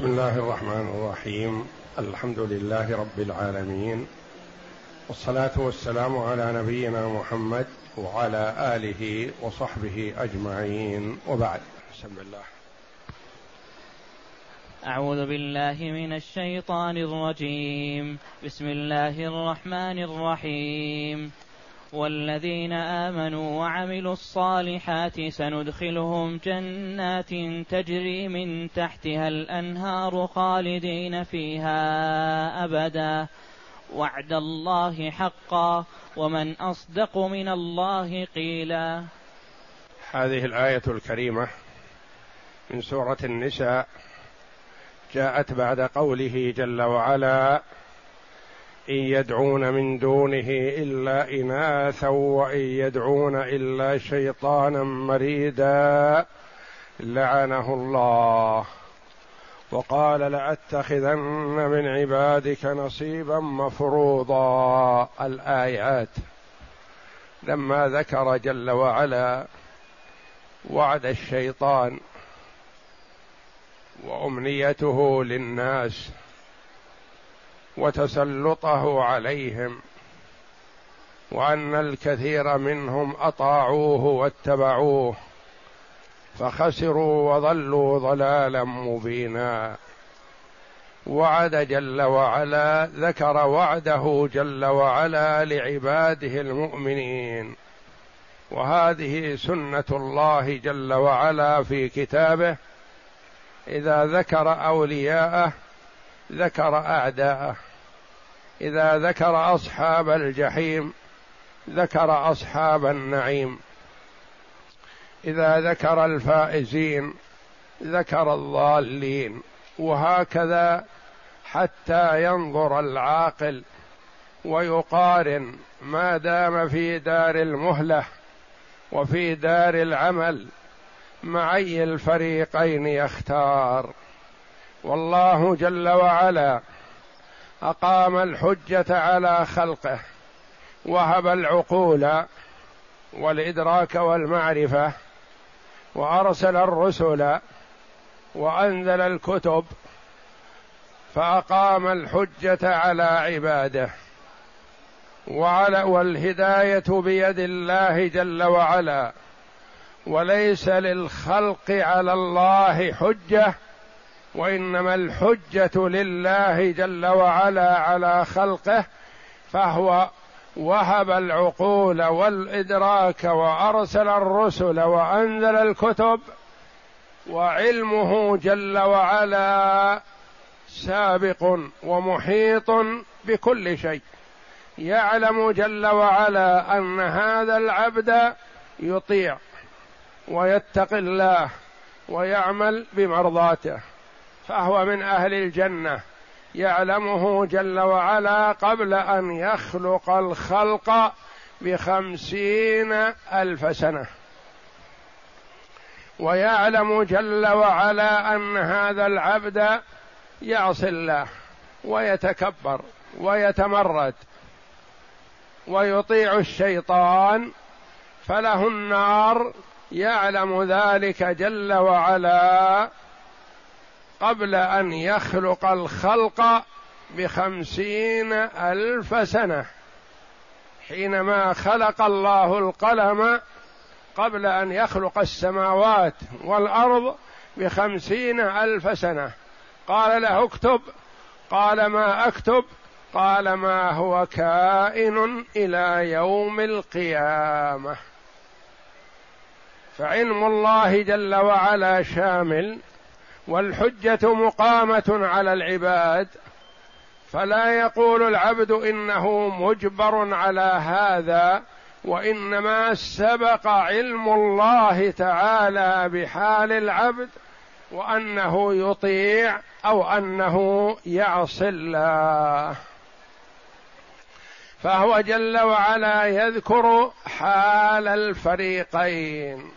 بسم الله الرحمن الرحيم. الحمد لله رب العالمين. والصلاة والسلام على نبينا محمد وعلى آله وصحبه أجمعين. وبعد. بسم الله. أعوذ بالله من الشيطان الرجيم. بسم الله الرحمن الرحيم. والذين آمنوا وعملوا الصالحات سندخلهم جنات تجري من تحتها الأنهار خالدين فيها أبدا. وعد الله حقا ومن أصدق من الله قيلا. هذه الآية الكريمة من سورة النساء جاءت بعد قوله جل وعلا إن يدعون من دونه إلا إناثا وإن يدعون إلا شيطانا مريدا لعنه الله. وقال لأتخذن من عبادك نصيبا مفروضا. الآيات. لما ذكر جل وعلا وعد الشيطان وأمنيته للناس وتسلطه عليهم وأن الكثير منهم أطاعوه واتبعوه فخسروا وضلوا ضلالا مبينا. وعد جل وعلا ذكر وعده جل وعلا لعباده المؤمنين. وهذه سنة الله جل وعلا في كتابه إذا ذكر أولياءه ذكر أعداءه. إذا ذكر أصحاب الجحيم ذكر أصحاب النعيم. إذا ذكر الفائزين ذكر الضالين. وهكذا حتى ينظر العاقل ويقارن ما دام في دار المهلة وفي دار العمل مع اي الفريقين يختار. والله جل وعلا أقام الحجة على خلقه وهب العقول والإدراك والمعرفة وأرسل الرسل وأنزل الكتب فأقام الحجة على عباده. وعلى والهداية بيد الله جل وعلا وليس للخلق على الله حجة وإنما الحجة لله جل وعلا على خلقه فهو وهب العقول والإدراك وأرسل الرسل وأنزل الكتب وعلمه جل وعلا سابق ومحيط بكل شيء. يعلم جل وعلا أن هذا العبد يطيع ويتقي الله ويعمل بمرضاته. فهو من أهل الجنة يعلمه جل وعلا قبل أن يخلق الخلق بخمسين ألف سنة. ويعلم جل وعلا أن هذا العبد يعصي الله ويتكبر ويتمرد ويطيع الشيطان فله النار يعلم ذلك جل وعلا قبل أن يخلق الخلق بخمسين ألف سنة. حينما خلق الله القلم قبل أن يخلق السماوات والأرض بخمسين ألف سنة. قال له اكتب. قال ما أكتب؟ قال ما هو كائن إلى يوم القيامة. فعلم الله جل وعلا شامل والحجة مقامة على العباد فلا يقول العبد إنه مجبر على هذا وإنما سبق علم الله تعالى بحال العبد وأنه يطيع أو أنه يعصي الله. فهو جل وعلا يذكر حال الفريقين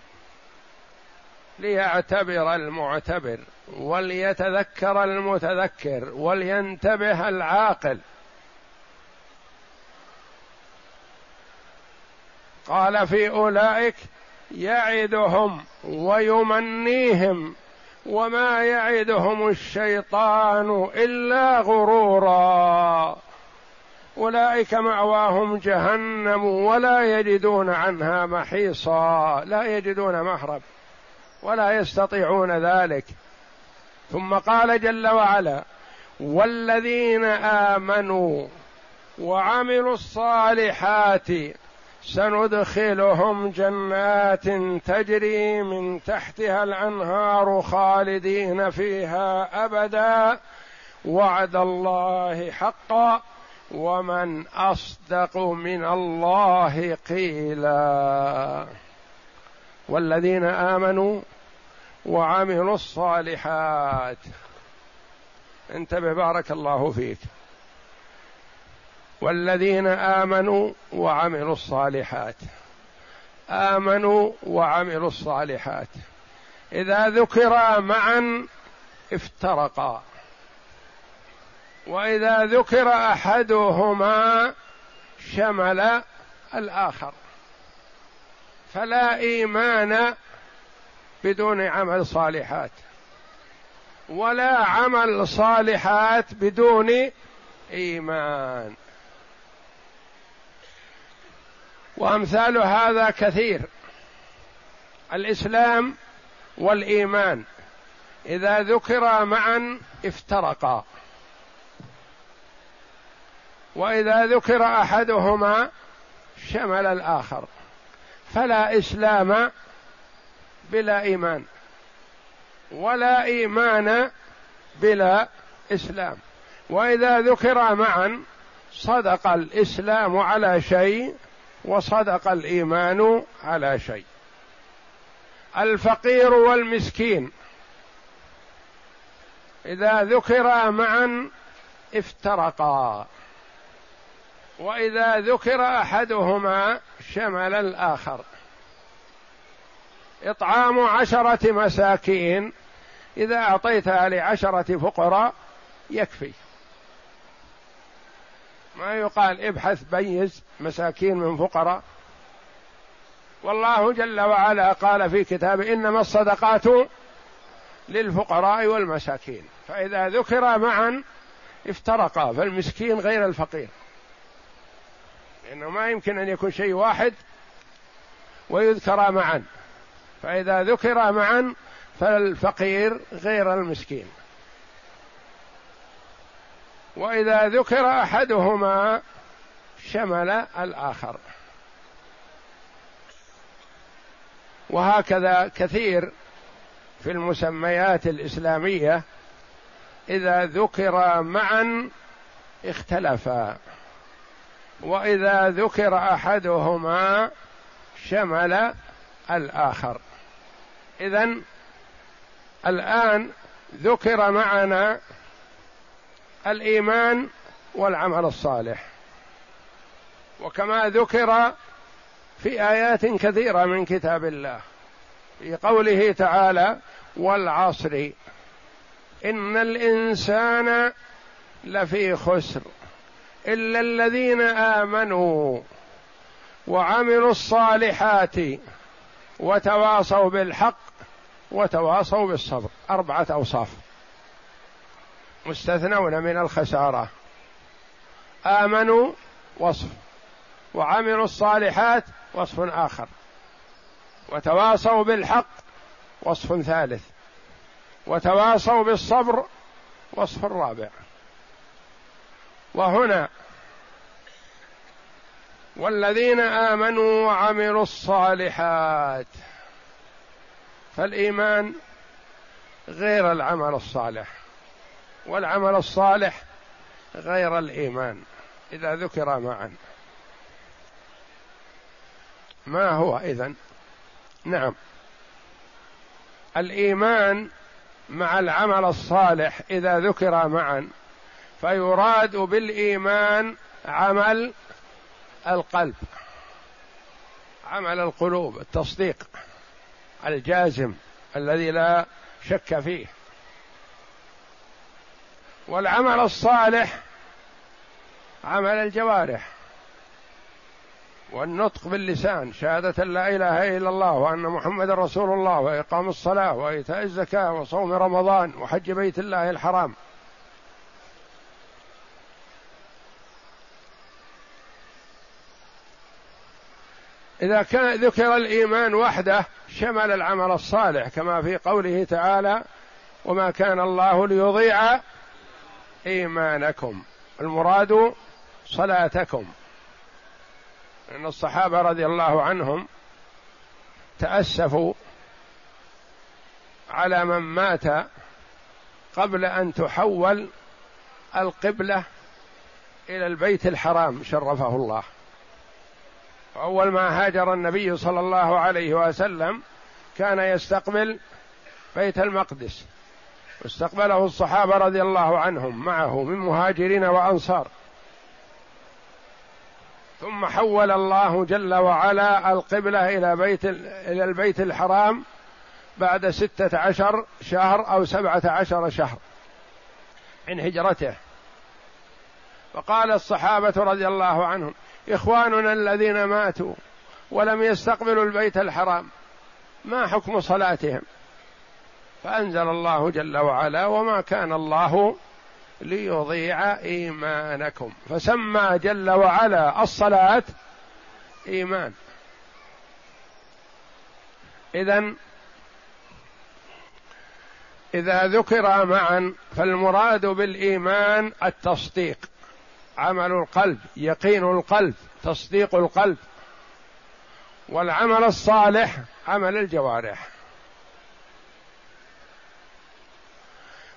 ليعتبر المعتبر. وليتذكر المتذكر ولينتبه العاقل. قال في أولئك يعدهم ويمنيهم وما يعدهم الشيطان إلا غرورا. أولئك مأواهم جهنم ولا يجدون عنها محيصا لا يجدون مهرب ولا يستطيعون ذلك. ثم قال جل وعلا والذين آمنوا وعملوا الصالحات سندخلهم جنات تجري من تحتها الأنهار خالدين فيها أبدا. وعد الله حقا. ومن أصدق من الله قيلا. والذين آمنوا وعملوا الصالحات. انتبه بارك الله فيك. والذين آمنوا وعملوا الصالحات. آمنوا وعملوا الصالحات. إذا ذكرا معا افترقا. وإذا ذكر أحدهما شمل الآخر. فلا إيمان بدون عمل صالحات. ولا عمل صالحات بدون إيمان. وأمثال هذا كثير. الإسلام والإيمان. إذا ذكرا معا افترقا. وإذا ذكر أحدهما شمل الآخر. فلا إسلام بلا إيمان. ولا إيمان بلا إسلام. وإذا ذكر معا صدق الإسلام على شيء وصدق الإيمان على شيء. الفقير والمسكين. إذا ذكرا معا افترقا. وإذا ذكر أحدهما شمل الآخر. إطعام عشرة مساكين إذا اعطيتها لعشرة فقراء يكفي. ما يقال ابحث بيز مساكين من فقراء. والله جل وعلا قال في كتابه إنما الصدقات للفقراء والمساكين. فإذا ذكر معا افترقا فالمسكين غير الفقير. لأنه ما يمكن أن يكون شيء واحد ويذكر معا. فإذا ذكر معا فالفقير غير المسكين. وإذا ذكر أحدهما شمل الآخر. وهكذا كثير في المسميات الإسلامية إذا ذكر معا اختلفا. وإذا ذكر أحدهما شمل الآخر. اذا الآن ذكر معنا الإيمان والعمل الصالح. وكما ذكر في آيات كثيرة من كتاب الله في قوله تعالى والعصر إن الإنسان لفي خسر إلا الذين آمنوا وعملوا الصالحات وتواصوا بالحق وتواصوا بالصبر. أربعة أوصاف. مستثنون من الخسارة. آمنوا وصف. وعملوا الصالحات وصف آخر. وتواصوا بالحق وصف ثالث. وتواصوا بالصبر وصف رابع وهنا والذين آمنوا وعملوا الصالحات فالإيمان غير العمل الصالح والعمل الصالح غير الإيمان إذا ذكر معا. ما هو إذن؟ نعم. الإيمان مع العمل الصالح إذا ذكر معا فيراد بالإيمان عمل القلب. عمل القلوب التصديق الجازم الذي لا شك فيه. والعمل الصالح عمل الجوارح. والنطق باللسان شهادة لا إله إلا الله وأن محمد رسول الله وإقام الصلاة وإيتاء الزكاة وصوم رمضان وحج بيت الله الحرام. إذا كان ذكر الإيمان وحده شمل العمل الصالح كما في قوله تعالى وما كان الله ليضيع إيمانكم المراد صلاتكم. ان الصحابة رضي الله عنهم تأسفوا على من مات قبل أن تحول القبلة إلى البيت الحرام شرفه الله. اول ما هاجر النبي صلى الله عليه وسلم كان يستقبل بيت المقدس. واستقبله الصحابة رضي الله عنهم معه من مهاجرين وأنصار. ثم حول الله جل وعلا القبلة إلى بيت إلى البيت الحرام بعد ستة عشر شهر أو سبعة عشر شهر من هجرته. فقال الصحابة رضي الله عنهم إخواننا الذين ماتوا ولم يستقبلوا البيت الحرام ما حكم صلاتهم؟ فأنزل الله جل وعلا وما كان الله ليضيع إيمانكم. فسمى جل وعلا الصلاة إيمان. اذا إذا ذكر معا فالمراد بالإيمان التصديق. عمل القلب يقين القلب تصديق القلب. والعمل الصالح عمل الجوارح.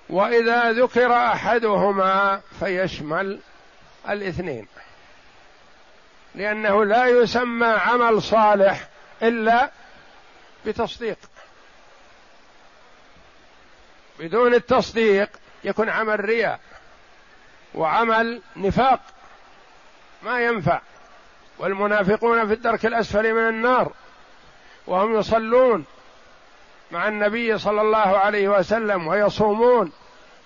وإذا ذكر أحدهما فيشمل الاثنين. لأنه لا يسمى عمل صالح إلا بتصديق. بدون التصديق يكون عمل رياء. وعمل نفاق ما ينفع والمنافقون في الدرك الأسفل من النار وهم يصلون مع النبي صلى الله عليه وسلم ويصومون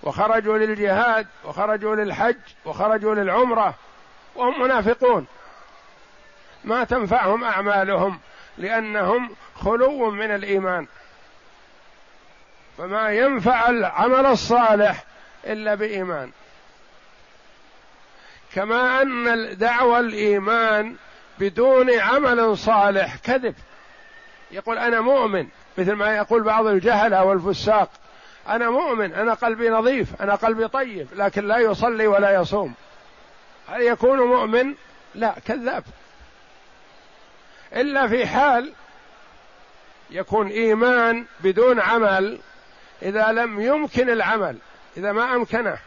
وخرجوا للجهاد وخرجوا للحج وخرجوا للعمرة وهم منافقون. ما تنفعهم أعمالهم لأنهم خلو من الإيمان. فما ينفع العمل الصالح إلا بإيمان. كما أن دعوى الإيمان بدون عمل صالح كذب. يقول أنا مؤمن مثل ما يقول بعض الجهلة والفساق. أنا مؤمن أنا قلبي نظيف أنا قلبي طيب لكن لا يصلي ولا يصوم. هل يكون مؤمن؟ لا كذاب. إلا في حال يكون إيمان بدون عمل إذا لم يمكن العمل إذا ما أمكنه.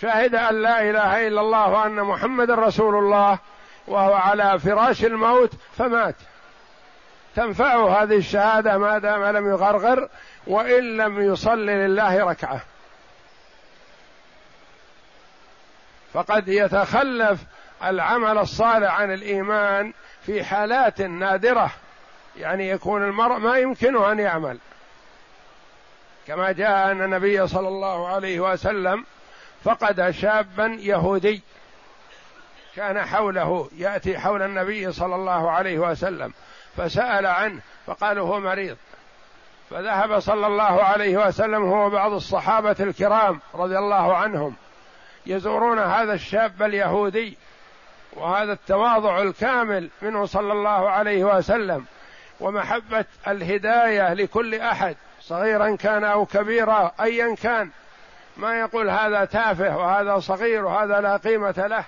شهد أن لا إله إلا الله وأن محمد رسول الله وهو على فراش الموت فمات. تنفعه هذه الشهادة ما دام لم يغرغر وإن لم يصلي لله ركعة. فقد يتخلف العمل الصالح عن الإيمان في حالات نادرة. يعني يكون المرء ما يمكنه أن يعمل. كما جاء أن النبي صلى الله عليه وسلم فقد شابا يهودي كان حوله يأتي حول النبي صلى الله عليه وسلم فسأل عنه فقالوا هو مريض. فذهب صلى الله عليه وسلم هو بعض الصحابة الكرام رضي الله عنهم يزورون هذا الشاب اليهودي وهذا التواضع الكامل منه صلى الله عليه وسلم ومحبة الهداية لكل أحد صغيرا كان أو كبيرا أيا كان. ما يقول هذا تافه وهذا صغير وهذا لا قيمة له.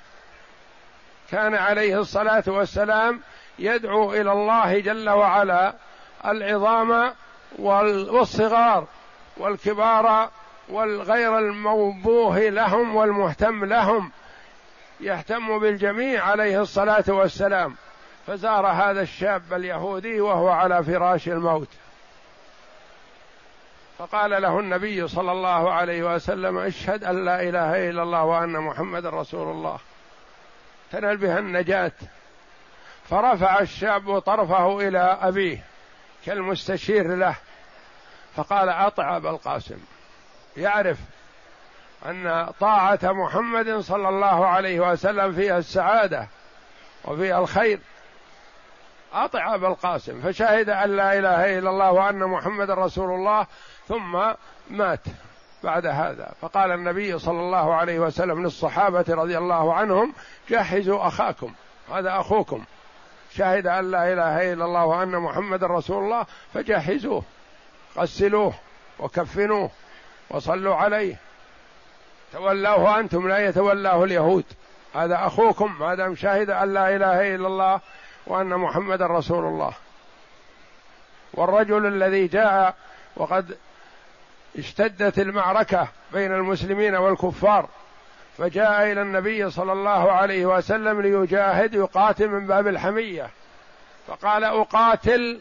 كان عليه الصلاة والسلام يدعو إلى الله جل وعلا العظام والصغار والكبار والغير الموبوه لهم والمهتم لهم. يهتم بالجميع عليه الصلاة والسلام. فزار هذا الشاب اليهودي وهو على فراش الموت. فقال له النبي صلى الله عليه وسلم اشهد ان لا اله الا الله وان محمد رسول الله. تنال بها النجاة. فرفع الشاب طرفه إلى أبيه كالمستشير له. فقال اطع ابا القاسم. يعرف أن طاعة محمد صلى الله عليه وسلم فيها السعادة وفيها الخير. أطع أبا القاسم. فشهد أن لا إله إلا الله وأن محمد رسول الله ثم مات بعد هذا. فقال النبي صلى الله عليه وسلم للصحابة رضي الله عنهم جهزوا أخاكم. هذا أخوكم. شهد أن لا إله إلا الله وأن محمد رسول الله فجهزوه غسلوه وكفنوه وصلوا عليه. تولوه أنتم لا يتولاه اليهود. هذا أخوكم. ما دام شهد أن لا إله إلا الله وأن محمد رسول الله. والرجل الذي جاء وقد اشتدت المعركة بين المسلمين والكفار فجاء إلى النبي صلى الله عليه وسلم ليجاهد يقاتل من باب الحمية. فقال أقاتل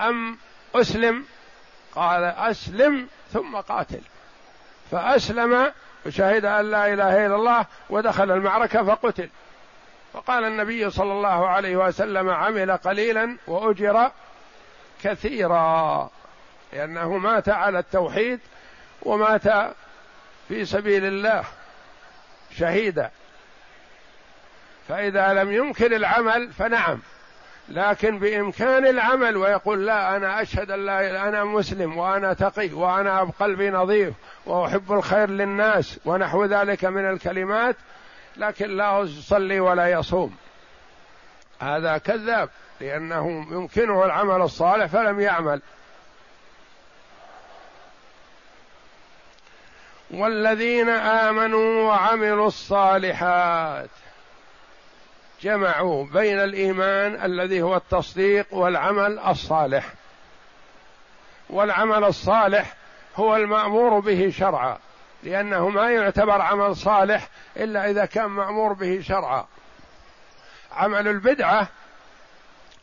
أم أسلم؟ قال أسلم ثم قاتل. فأسلم وشهد أن لا إله إلا الله ودخل المعركة فقتل. فقال النبي صلى الله عليه وسلم عمل قليلا وأجر كثيرا. لأنه مات على التوحيد ومات في سبيل الله شهيدا. فإذا لم يمكن العمل فنعم لكن بإمكان العمل ويقول لا أنا أشهد أن لا أنا مسلم وأنا تقي وأنا بقلبي نظيف وأحب الخير للناس ونحو ذلك من الكلمات لكن لا يصلي ولا يصوم. هذا كذاب لأنه يمكنه العمل الصالح فلم يعمل. والذين آمنوا وعملوا الصالحات جمعوا بين الإيمان الذي هو التصديق والعمل الصالح. والعمل الصالح هو المأمور به شرعا لأنه ما يعتبر عمل صالح إلا إذا كان مأمور به شرعا. عمل البدعة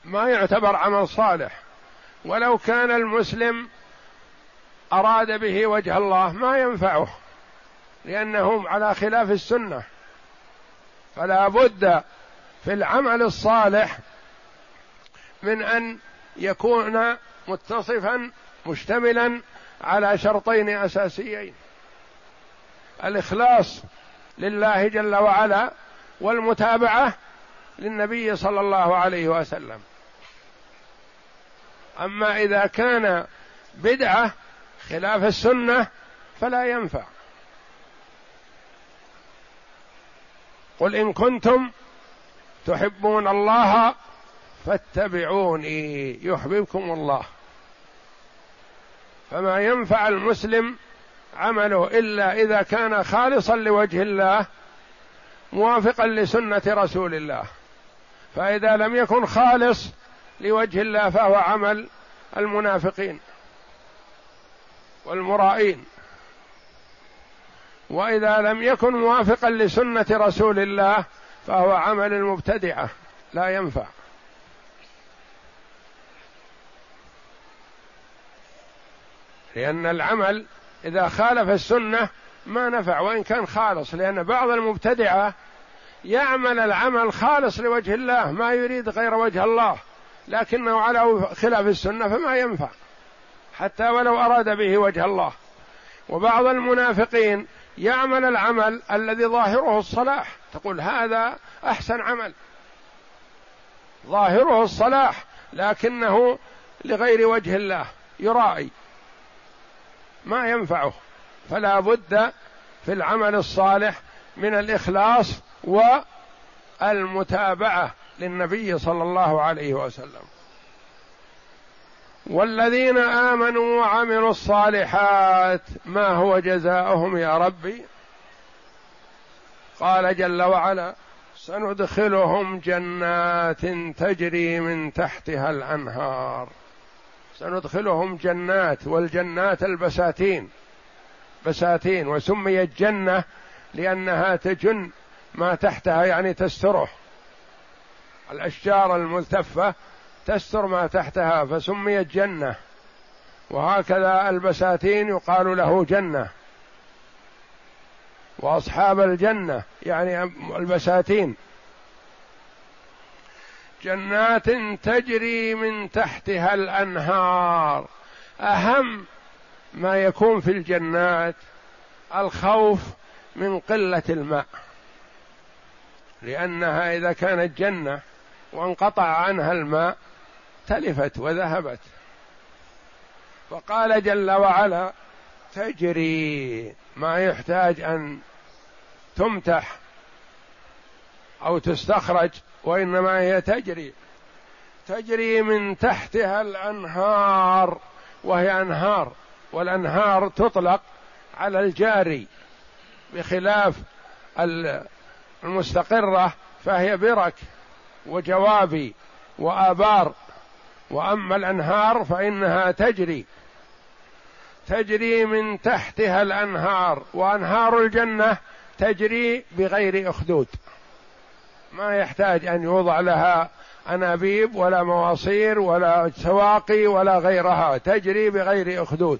ما يعتبر عمل صالح. ولو كان المسلم أراد به وجه الله ما ينفعه لأنهم على خلاف السنة. فلا بد في العمل الصالح من أن يكون متصفا مشتملا على شرطين أساسيين. الإخلاص لله جل وعلا والمتابعة للنبي صلى الله عليه وسلم. أما إذا كان بدعة خلاف السنة فلا ينفع. قل إن كنتم تحبون الله فاتبعوني يحببكم الله. فما ينفع المسلم عمله إلا إذا كان خالصا لوجه الله موافقا لسنة رسول الله. فإذا لم يكن خالص لوجه الله فهو عمل المنافقين. والمرائين. وإذا لم يكن موافقا لسنة رسول الله فهو عمل المبتدعه لا ينفع. لأن العمل إذا خالف السنة ما نفع وإن كان خالص لأن بعض المبتدعة يعمل العمل خالص لوجه الله ما يريد غير وجه الله لكنه على خلاف السنة فما ينفع. حتى ولو أراد به وجه الله. وبعض المنافقين يعمل العمل الذي ظاهره الصلاح. تقول هذا أحسن عمل. ظاهره الصلاح لكنه لغير وجه الله يرائي. ما ينفعه. فلا بد في العمل الصالح من الإخلاص والمتابعة للنبي صلى الله عليه وسلم. والذين آمنوا وعملوا الصالحات ما هو جزاؤهم يا ربي؟ قال جل وعلا سندخلهم جنات تجري من تحتها الأنهار. سندخلهم جنات والجنات البساتين. بساتين وسميت جنة لأنها تجن ما تحتها يعني تستره. الأشجار الملتفة تستر ما تحتها فسميت جنة. وهكذا البساتين يقال له جنة. وأصحاب الجنة يعني البساتين. جنات تجري من تحتها الأنهار. أهم ما يكون في الجنات الخوف من قلة الماء. لأنها إذا كانت جنة وانقطع عنها الماء تلفت وذهبت. فقال جل وعلا تجري ما يحتاج أن تمتح أو تستخرج وإنما هي تجري. تجري من تحتها الأنهار وهي أنهار والأنهار تطلق على الجاري بخلاف المستقرة فهي برك وجوابي وآبار. وأما الأنهار فإنها تجري. تجري من تحتها الأنهار وأنهار الجنة تجري بغير أخدود. ما يحتاج أن يوضع لها أنابيب ولا مواصير ولا سواقي ولا غيرها تجري بغير أخدود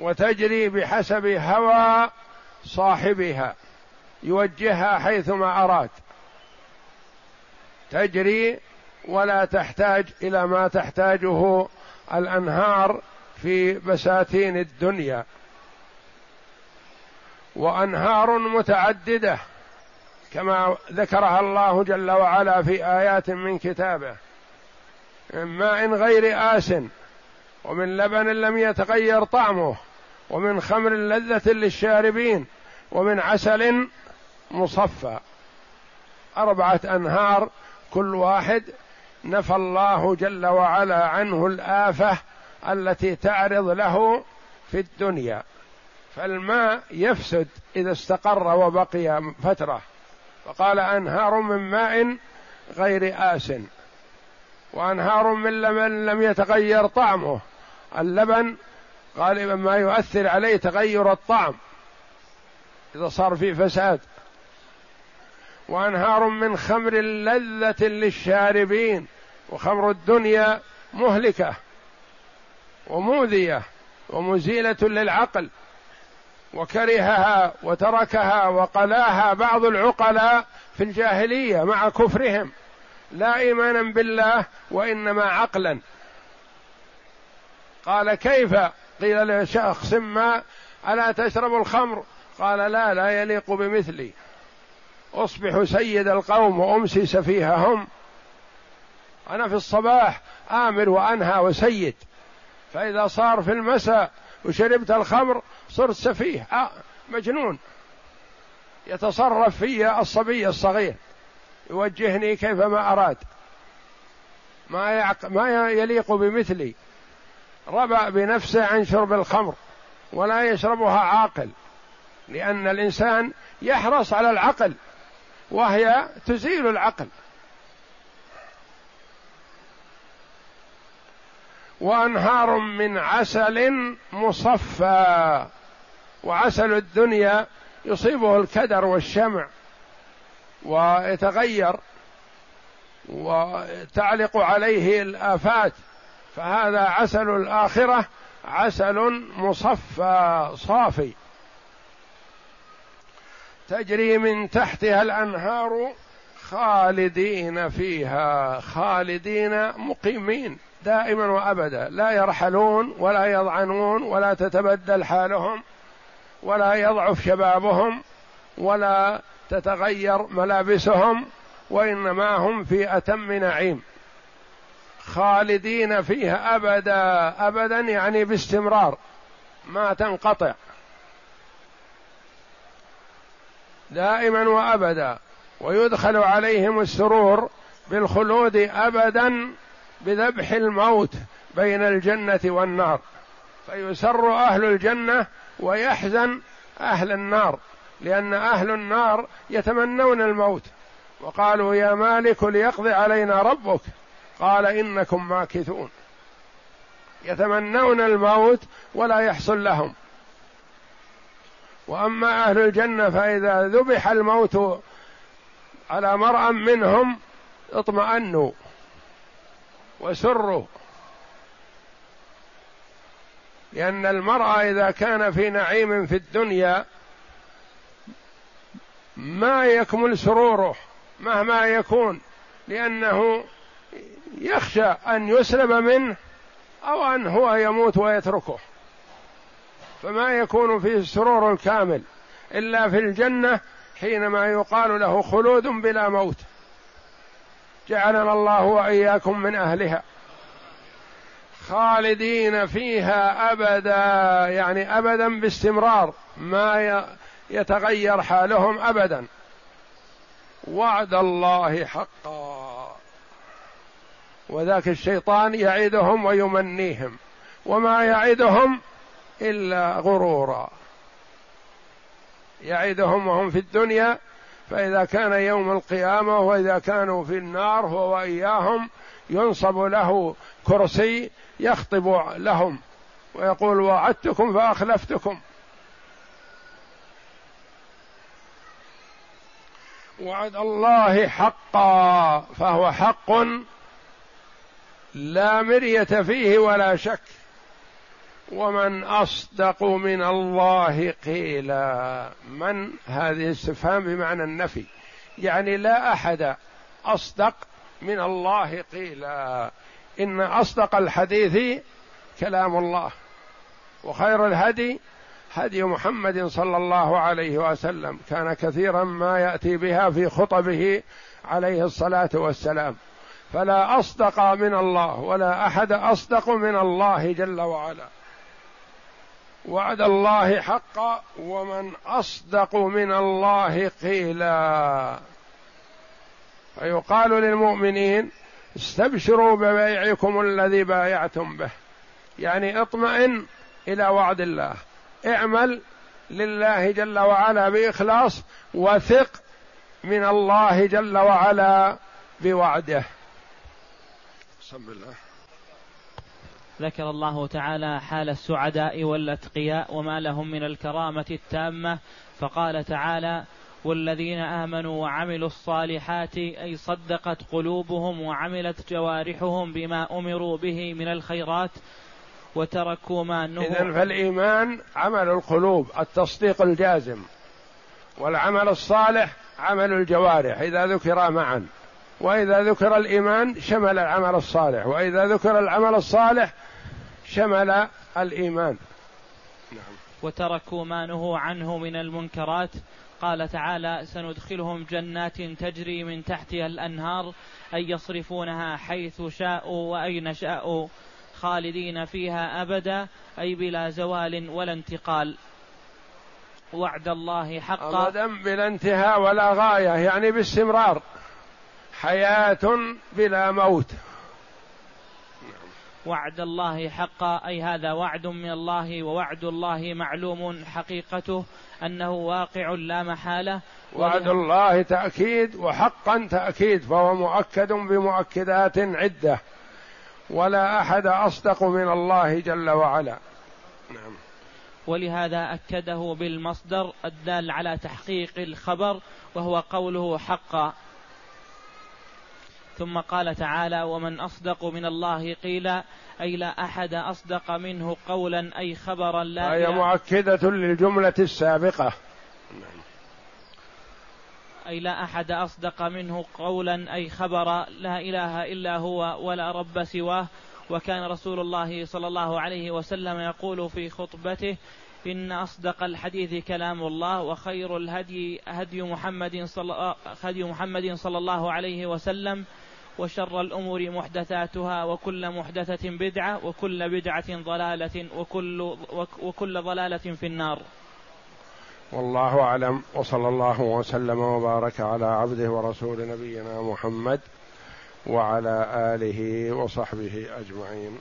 وتجري بحسب هوى صاحبها يوجهها حيثما أراد. تجري ولا تحتاج إلى ما تحتاجه الأنهار في بساتين الدنيا. وأنهار متعددة كما ذكرها الله جل وعلا في آيات من كتابه. من ماء غير آس ومن لبن لم يتغير طعمه ومن خمر لذة للشاربين ومن عسل مصفى. أربعة أنهار كل واحد نفى الله جل وعلا عنه الآفة التي تعرض له في الدنيا. فالماء يفسد إذا استقر وبقي فترة. فقال أنهار من ماء غير آس. وأنهار من لبن لم يتغير طعمه. اللبن غالبا ما يؤثر عليه تغير الطعم. إذا صار في فساد. وأنهار من خمر لذة للشاربين. وخمر الدنيا مهلكة وموذيه ومزيلة للعقل وكرهها وتركها وقلاها بعض العقلاء في الجاهلية مع كفرهم. لا إيمانا بالله وإنما عقلا. قال كيف؟ قيل لشخص ما ألا تشرب الخمر؟ قال لا لا يليق بمثلي. أصبح سيد القوم وامسي سفيههم أنا في الصباح آمر وأنهى وسيد. فإذا صار في المساء وشربت الخمر صرت سفيه. آه مجنون. يتصرف في الصبي الصغير. يوجهني كيفما أراد. ما يعق ما يليق بمثلي. ربى بنفسه عن شرب الخمر ولا يشربها عاقل. لأن الإنسان يحرص على العقل وهي تزيل العقل. وأنهار من عسل مصفى. وعسل الدنيا يصيبه الكدر والشمع ويتغير وتعلق عليه الآفات. فهذا عسل الآخرة عسل مصفى صافي. تجري من تحتها الأنهار خالدين فيها خالدين مقيمين. دائما وأبدا. لا يرحلون ولا يضعنون ولا تتبدل حالهم ولا يضعف شبابهم ولا تتغير ملابسهم وإنما هم في أتم نعيم. خالدين فيها أبدا أبدا يعني باستمرار ما تنقطع. دائما وأبدا. ويدخل عليهم السرور بالخلود أبدا بذبح الموت بين الجنة والنار. فيسر أهل الجنة ويحزن أهل النار لأن أهل النار يتمنون الموت. وقالوا يا مالك ليقضي علينا ربك. قال إنكم ماكثون. يتمنون الموت ولا يحصل لهم. وأما أهل الجنة فإذا ذبح الموت على مرأى منهم اطمأنوا. وسروا لأن المرأة إذا كان في نعيم في الدنيا ما يكمل سروره مهما يكون لأنه يخشى أن يسلب منه أو أن هو يموت ويتركه. فما يكون فيه السرور الكامل إلا في الجنة حينما يقال له خلود بلا موت. جعلنا الله وإياكم من أهلها خالدين فيها أبدا يعني أبدا باستمرار ما يتغير حالهم أبدا. وعد الله حقا. وذاك الشيطان يعدهم ويمنيهم وما يعدهم إلا غرورا. يعدهم وهم في الدنيا فإذا كان يوم القيامة وإذا كانوا في النار هو وإياهم ينصب له كرسي يخطب لهم ويقول وعدتكم فأخلفتكم. وعد الله حقا فهو حق لا مرية فيه ولا شك. ومن أصدق من الله قيلا. من هذه استفهام بمعنى النفي؟ يعني لا أحد أصدق من الله قيلا. إن أصدق الحديث كلام الله وخير الهدي هدي محمد صلى الله عليه وسلم. كان كثيرا ما يأتي بها في خطبه عليه الصلاة والسلام. فلا أصدق من الله ولا أحد أصدق من الله جل وعلا. وعد الله حقا ومن أصدق من الله قيلا. فيقال للمؤمنين استبشروا ببيعكم الذي بايعتم به. يعني اطمئن إلى وعد الله. اعمل لله جل وعلا بإخلاص وثق من الله جل وعلا بوعده. بسم الله. ذكر الله تعالى حال السعداء والأتقياء وما لهم من الكرامة التامة فقال تعالى والذين آمنوا وعملوا الصالحات أي صدقت قلوبهم وعملت جوارحهم بما أمروا به من الخيرات وتركوا ما نهوا إذن فالإيمان عمل القلوب التصديق الجازم والعمل الصالح عمل الجوارح إذا ذكر معا. وإذا ذكر الإيمان شمل العمل الصالح وإذا ذكر العمل الصالح شمل الإيمان. نعم. وتركوا ما نهوا عنه من المنكرات. قال تعالى سندخلهم جنات تجري من تحتها الأنهار أي يصرفونها حيث شاءوا وأين شاءوا خالدين فيها أبدا أي بلا زوال ولا انتقال. وعد الله حقا. أبدا بلا انتهاء ولا غاية يعني باستمرار. حياة بلا موت. وعد الله حقا أي هذا وعد من الله ووعد الله معلوم حقيقته أنه واقع لا محالة. وعد الله تأكيد وحقا تأكيد فهو مؤكد بمؤكدات عدة. ولا أحد أصدق من الله جل وعلا. نعم. ولهذا أكده بالمصدر الدال على تحقيق الخبر وهو قوله حقا. ثم قال تعالى ومن أصدق من الله قيلا أي لا أحد أصدق منه قولا أي خبرا لا هي مؤكدة للجملة السابقة. أي لا أحد أصدق منه قولا أي خبر لا إله إلا هو ولا رب سواه. وكان رسول الله صلى الله عليه وسلم يقول في خطبته إن أصدق الحديث كلام الله وخير الهدي هدي محمد صلى هدي محمد صلى الله عليه وسلم وشر الأمور محدثاتها وكل محدثة بدعة وكل بدعة ضلالة وكل وكل ضلالة في النار. والله أعلم وصلى الله وسلم وبارك على عبده ورسول نبينا محمد وعلى آله وصحبه أجمعين